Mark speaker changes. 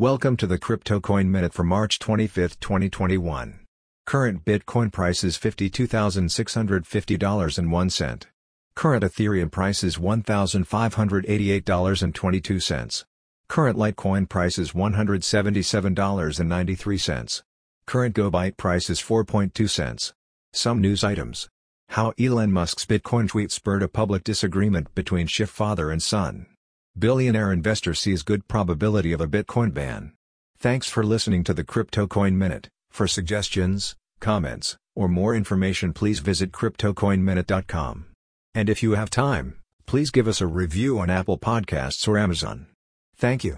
Speaker 1: Welcome to the Crypto Coin Minute for March 25, 2021. Current Bitcoin price is $52,650.01. Current Ethereum price is $1,588.22. Current Litecoin price is $177.93. Current GoByte price is 4.2 cents. Some news items. How Elon Musk's Bitcoin tweet spurred a public disagreement between Schiff father and son. Billionaire investor sees good probability of a Bitcoin ban. Thanks for listening to the Crypto Coin Minute. For suggestions, comments, or more information please visit CryptoCoinMinute.com. And if you have time, please give us a review on Apple Podcasts or Amazon. Thank you.